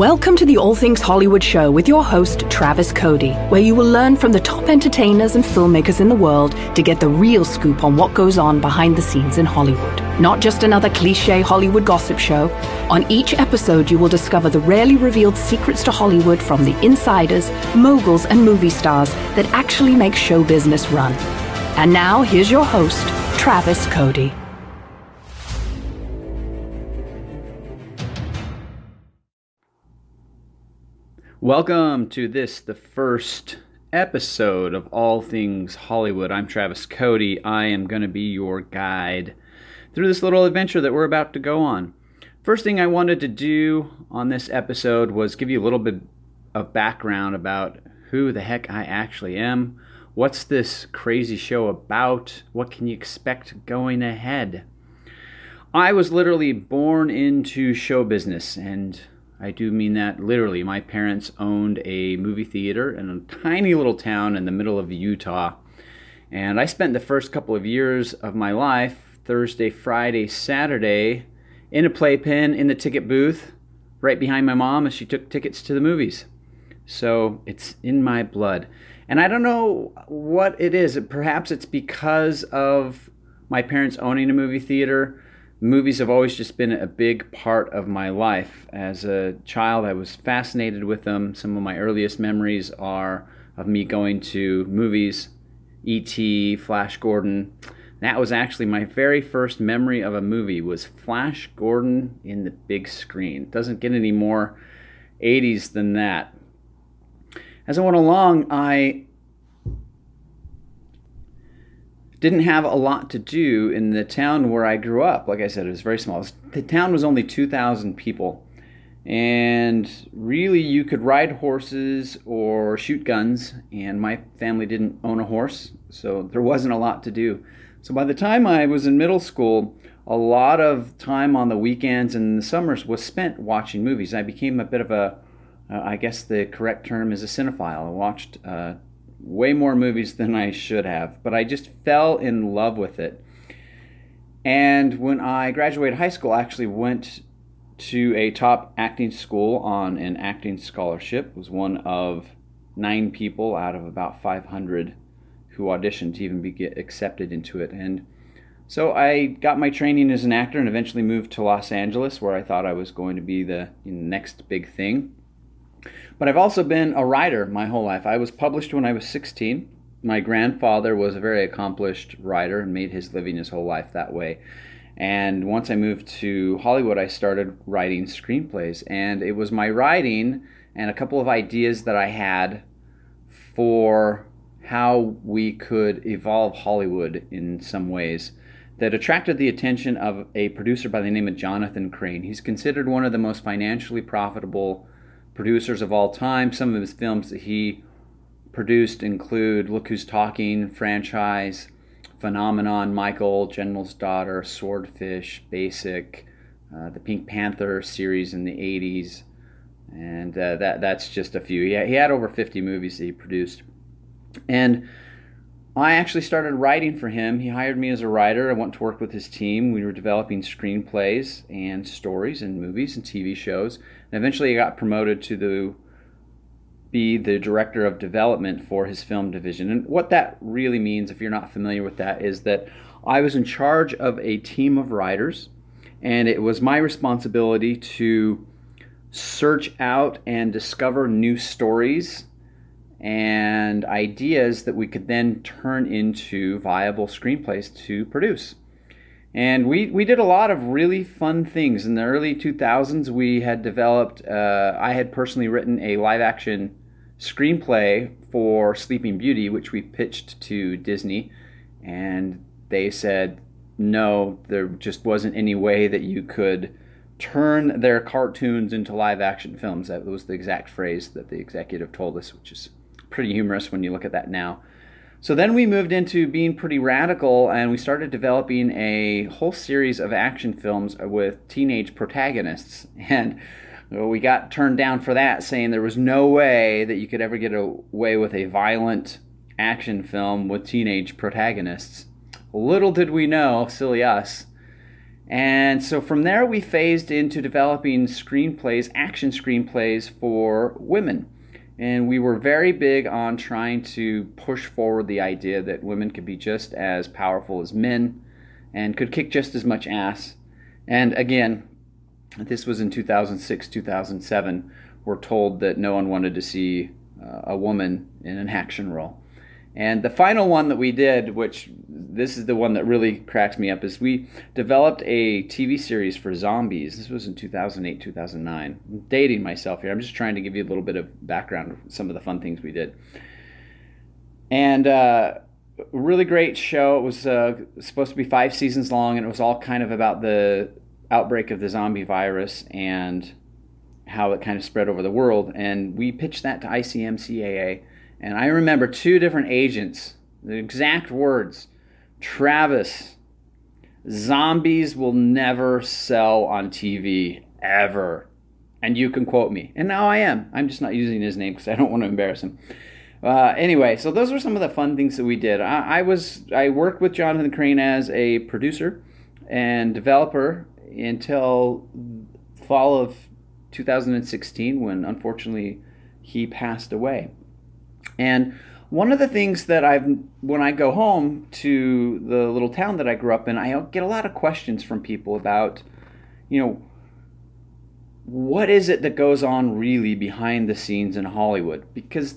Welcome to the All Things Hollywood show with your host, Travis Cody, where you will learn from the top entertainers and filmmakers in the world to get the real scoop on what goes on behind the scenes in Hollywood. Not just another cliche Hollywood gossip show. On each episode, you will discover the rarely revealed secrets to Hollywood from the insiders, moguls, and movie stars that actually make show business run. And now, here's your host, Travis Cody. Welcome to this, the first episode of All Things Hollywood. I'm Travis Cody. I am going to be your guide through this little adventure that we're about to go on. First thing I wanted to do on this episode was give you a little bit of background about who the heck I actually am. What's this crazy show about? What can you expect going ahead? I was literally born into show business and I do mean that literally. My parents owned a movie theater in a tiny little town in the middle of Utah. And I spent the first couple of years of my life, Thursday, Friday, Saturday, in a playpen in the ticket booth right behind my mom as she took tickets to the movies. So it's in my blood. And I don't know what it is. Perhaps it's because of my parents owning a movie theater movies have always just been a big part of my life. As a child, I was fascinated with them. Some of my earliest memories are of me going to movies, E.T., Flash Gordon. That was actually my very first memory of a movie was Flash Gordon in the big screen. Doesn't get any more 80s than that. As I went along, I didn't have a lot to do in the town where I grew up. Like I said, it was very small. The town was only 2,000 people. And really, you could ride horses or shoot guns. And my family didn't own a horse, so there wasn't a lot to do. So by the time I was in middle school, a lot of time on the weekends and the summers was spent watching movies. I became a bit of a, uh, I guess the correct term is a cinephile. I watched uh, way more movies than I should have, but I just fell in love with it. And when I graduated high school, I actually went to a top acting school on an acting scholarship. Was one of nine people out of about 500 who auditioned to even be get accepted into it. And so I got my training as an actor and eventually moved to Los Angeles, where I thought I was going to be the next big thing. But I've also been a writer my whole life. I was published when I was 16. My grandfather was a very accomplished writer and made his living his whole life that way. And once I moved to Hollywood, I started writing screenplays. And it was my writing and a couple of ideas that I had for how we could evolve Hollywood in some ways that attracted the attention of a producer by the name of Jonathan Krane. He's considered one of the most financially profitable producers of all time. Some of his films that he produced include Look Who's Talking, Franchise, Phenomenon, Michael, General's Daughter, Swordfish, Basic, uh, the Pink Panther series in the 80s, and uh, that that's just a few. He had, he had over 50 movies that he produced. And I actually started writing for him. He hired me as a writer. I went to work with his team. We were developing screenplays and stories and movies and TV shows. And eventually, I got promoted to the be the director of development for his film division. And what that really means, if you're not familiar with that, is that I was in charge of a team of writers, and it was my responsibility to search out and discover new stories and ideas that we could then turn into viable screenplays to produce. And we, we did a lot of really fun things. In the early 2000s, we had developed, uh, I had personally written a live action screenplay for Sleeping Beauty, which we pitched to Disney. And they said, no, there just wasn't any way that you could turn their cartoons into live action films. That was the exact phrase that the executive told us, which is pretty humorous when you look at that now. So then we moved into being pretty radical and we started developing a whole series of action films with teenage protagonists. And we got turned down for that, saying there was no way that you could ever get away with a violent action film with teenage protagonists. Little did we know, silly us. And so from there, we phased into developing screenplays, action screenplays for women. And we were very big on trying to push forward the idea that women could be just as powerful as men and could kick just as much ass. And again, this was in 2006, 2007. We're told that no one wanted to see uh, a woman in an action role. And the final one that we did, which this is the one that really cracks me up, is we developed a TV series for zombies. This was in 2008, 2009. I'm dating myself here. I'm just trying to give you a little bit of background of some of the fun things we did. And uh, really great show. It was uh, supposed to be five seasons long, and it was all kind of about the outbreak of the zombie virus and how it kind of spread over the world. And we pitched that to ICMCAA and I remember two different agents, the exact words Travis, zombies will never sell on TV ever. And you can quote me. And now I am. I'm just not using his name because I don't want to embarrass him. Uh, anyway, so those were some of the fun things that we did. I, I was I worked with Jonathan Krane as a producer and developer until fall of 2016 when unfortunately he passed away. And one of the things that I've, when I go home to the little town that I grew up in, I get a lot of questions from people about, you know, what is it that goes on really behind the scenes in Hollywood? Because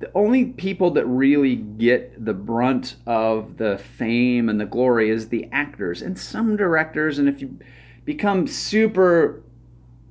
the only people that really get the brunt of the fame and the glory is the actors and some directors. And if you become super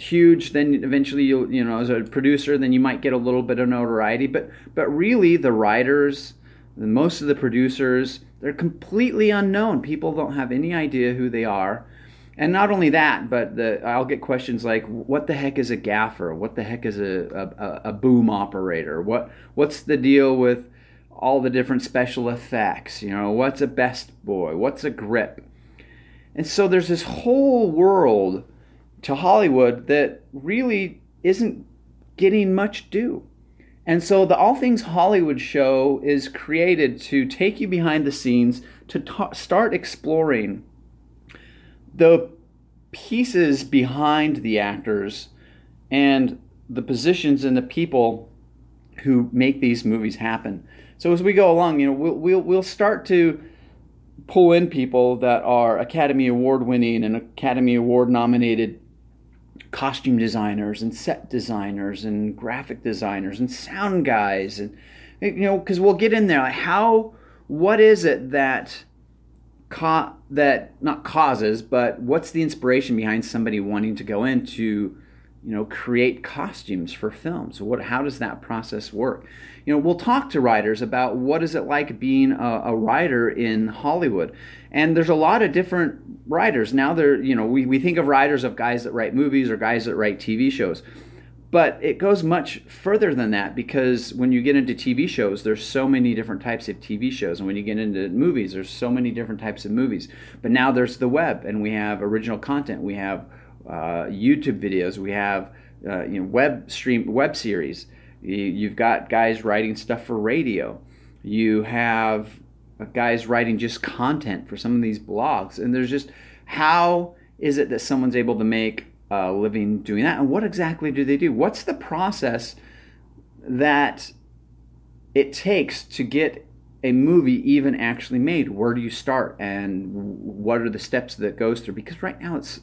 huge then eventually you you know as a producer then you might get a little bit of notoriety. But but really the writers most of the producers they're completely unknown. People don't have any idea who they are. And not only that but the, i'll get questions like what the heck is a gaffer? What the heck is a, a, a boom operator? What what's the deal with all the different special effects? You know what's a best boy? What's a grip? And so there's this whole world to Hollywood that really isn't getting much due. And so the All Things Hollywood show is created to take you behind the scenes to ta- start exploring the pieces behind the actors and the positions and the people who make these movies happen. So as we go along, you know, we'll we'll, we'll start to pull in people that are Academy Award winning and Academy Award nominated costume designers and set designers and graphic designers and sound guys and you know because we'll get in there like how what is it that co- that not causes but what's the inspiration behind somebody wanting to go into you know create costumes for films. What how does that process work? You know we'll talk to writers about what is it like being a, a writer in hollywood. And there's a lot of different writers. Now there you know we, we think of writers of guys that write movies or guys that write tv shows. But it goes much further than that because when you get into TV shows, there's so many different types of TV shows, and when you get into movies, there's so many different types of movies. But now there's the web, and we have original content. We have YouTube videos. We have uh, you know web stream web series. You, have got guys writing stuff for radio. You have uh, guys writing just content for some of these blogs, and there's just how is it that someone's able to make a living doing that, and what exactly do they do? What's the process that it takes to get a movie even actually made? Where do you start, and what are the steps that goes through? Because right now it's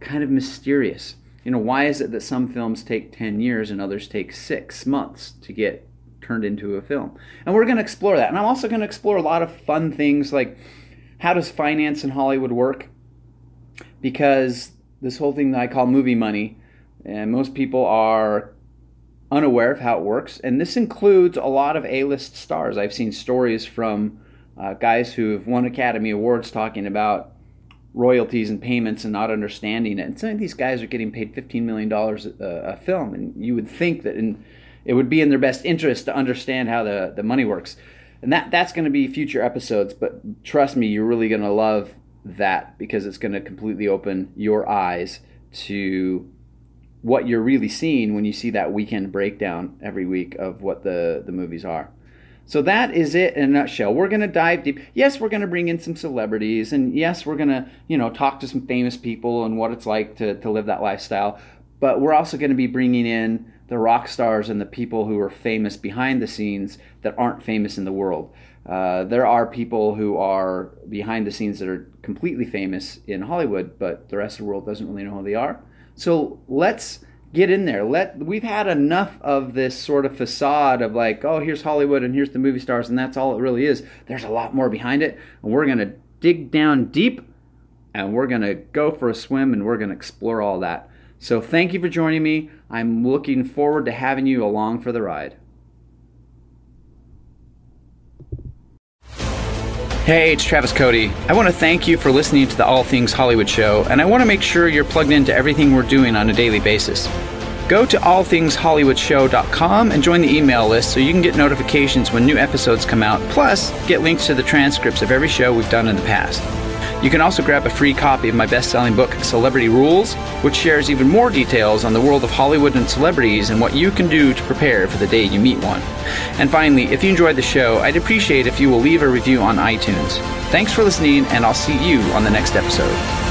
kind of mysterious. You know, why is it that some films take 10 years and others take six months to get turned into a film? And we're going to explore that. And I'm also going to explore a lot of fun things like how does finance in Hollywood work? Because this whole thing that I call movie money, and most people are unaware of how it works. And this includes a lot of A list stars. I've seen stories from uh, guys who have won Academy Awards talking about royalties and payments and not understanding it. And some of these guys are getting paid $15 million a, a film, and you would think that in, it would be in their best interest to understand how the, the money works. And that, that's going to be future episodes, but trust me, you're really going to love that because it's going to completely open your eyes to what you're really seeing when you see that weekend breakdown every week of what the, the movies are. So that is it in a nutshell. We're going to dive deep. Yes, we're going to bring in some celebrities, and yes, we're going to you know talk to some famous people and what it's like to to live that lifestyle. But we're also going to be bringing in the rock stars and the people who are famous behind the scenes that aren't famous in the world. Uh, there are people who are behind the scenes that are completely famous in Hollywood, but the rest of the world doesn't really know who they are. So let's get in there. Let we've had enough of this sort of facade of like, oh, here's Hollywood and here's the movie stars and that's all it really is. There's a lot more behind it, and we're gonna dig down deep, and we're gonna go for a swim, and we're gonna explore all that. So thank you for joining me. I'm looking forward to having you along for the ride. Hey, it's Travis Cody. I want to thank you for listening to the All Things Hollywood show, and I want to make sure you're plugged into everything we're doing on a daily basis. Go to allthingshollywoodshow.com and join the email list so you can get notifications when new episodes come out, plus get links to the transcripts of every show we've done in the past. You can also grab a free copy of my best selling book, Celebrity Rules, which shares even more details on the world of Hollywood and celebrities and what you can do to prepare for the day you meet one. And finally, if you enjoyed the show, I'd appreciate if you will leave a review on iTunes. Thanks for listening, and I'll see you on the next episode.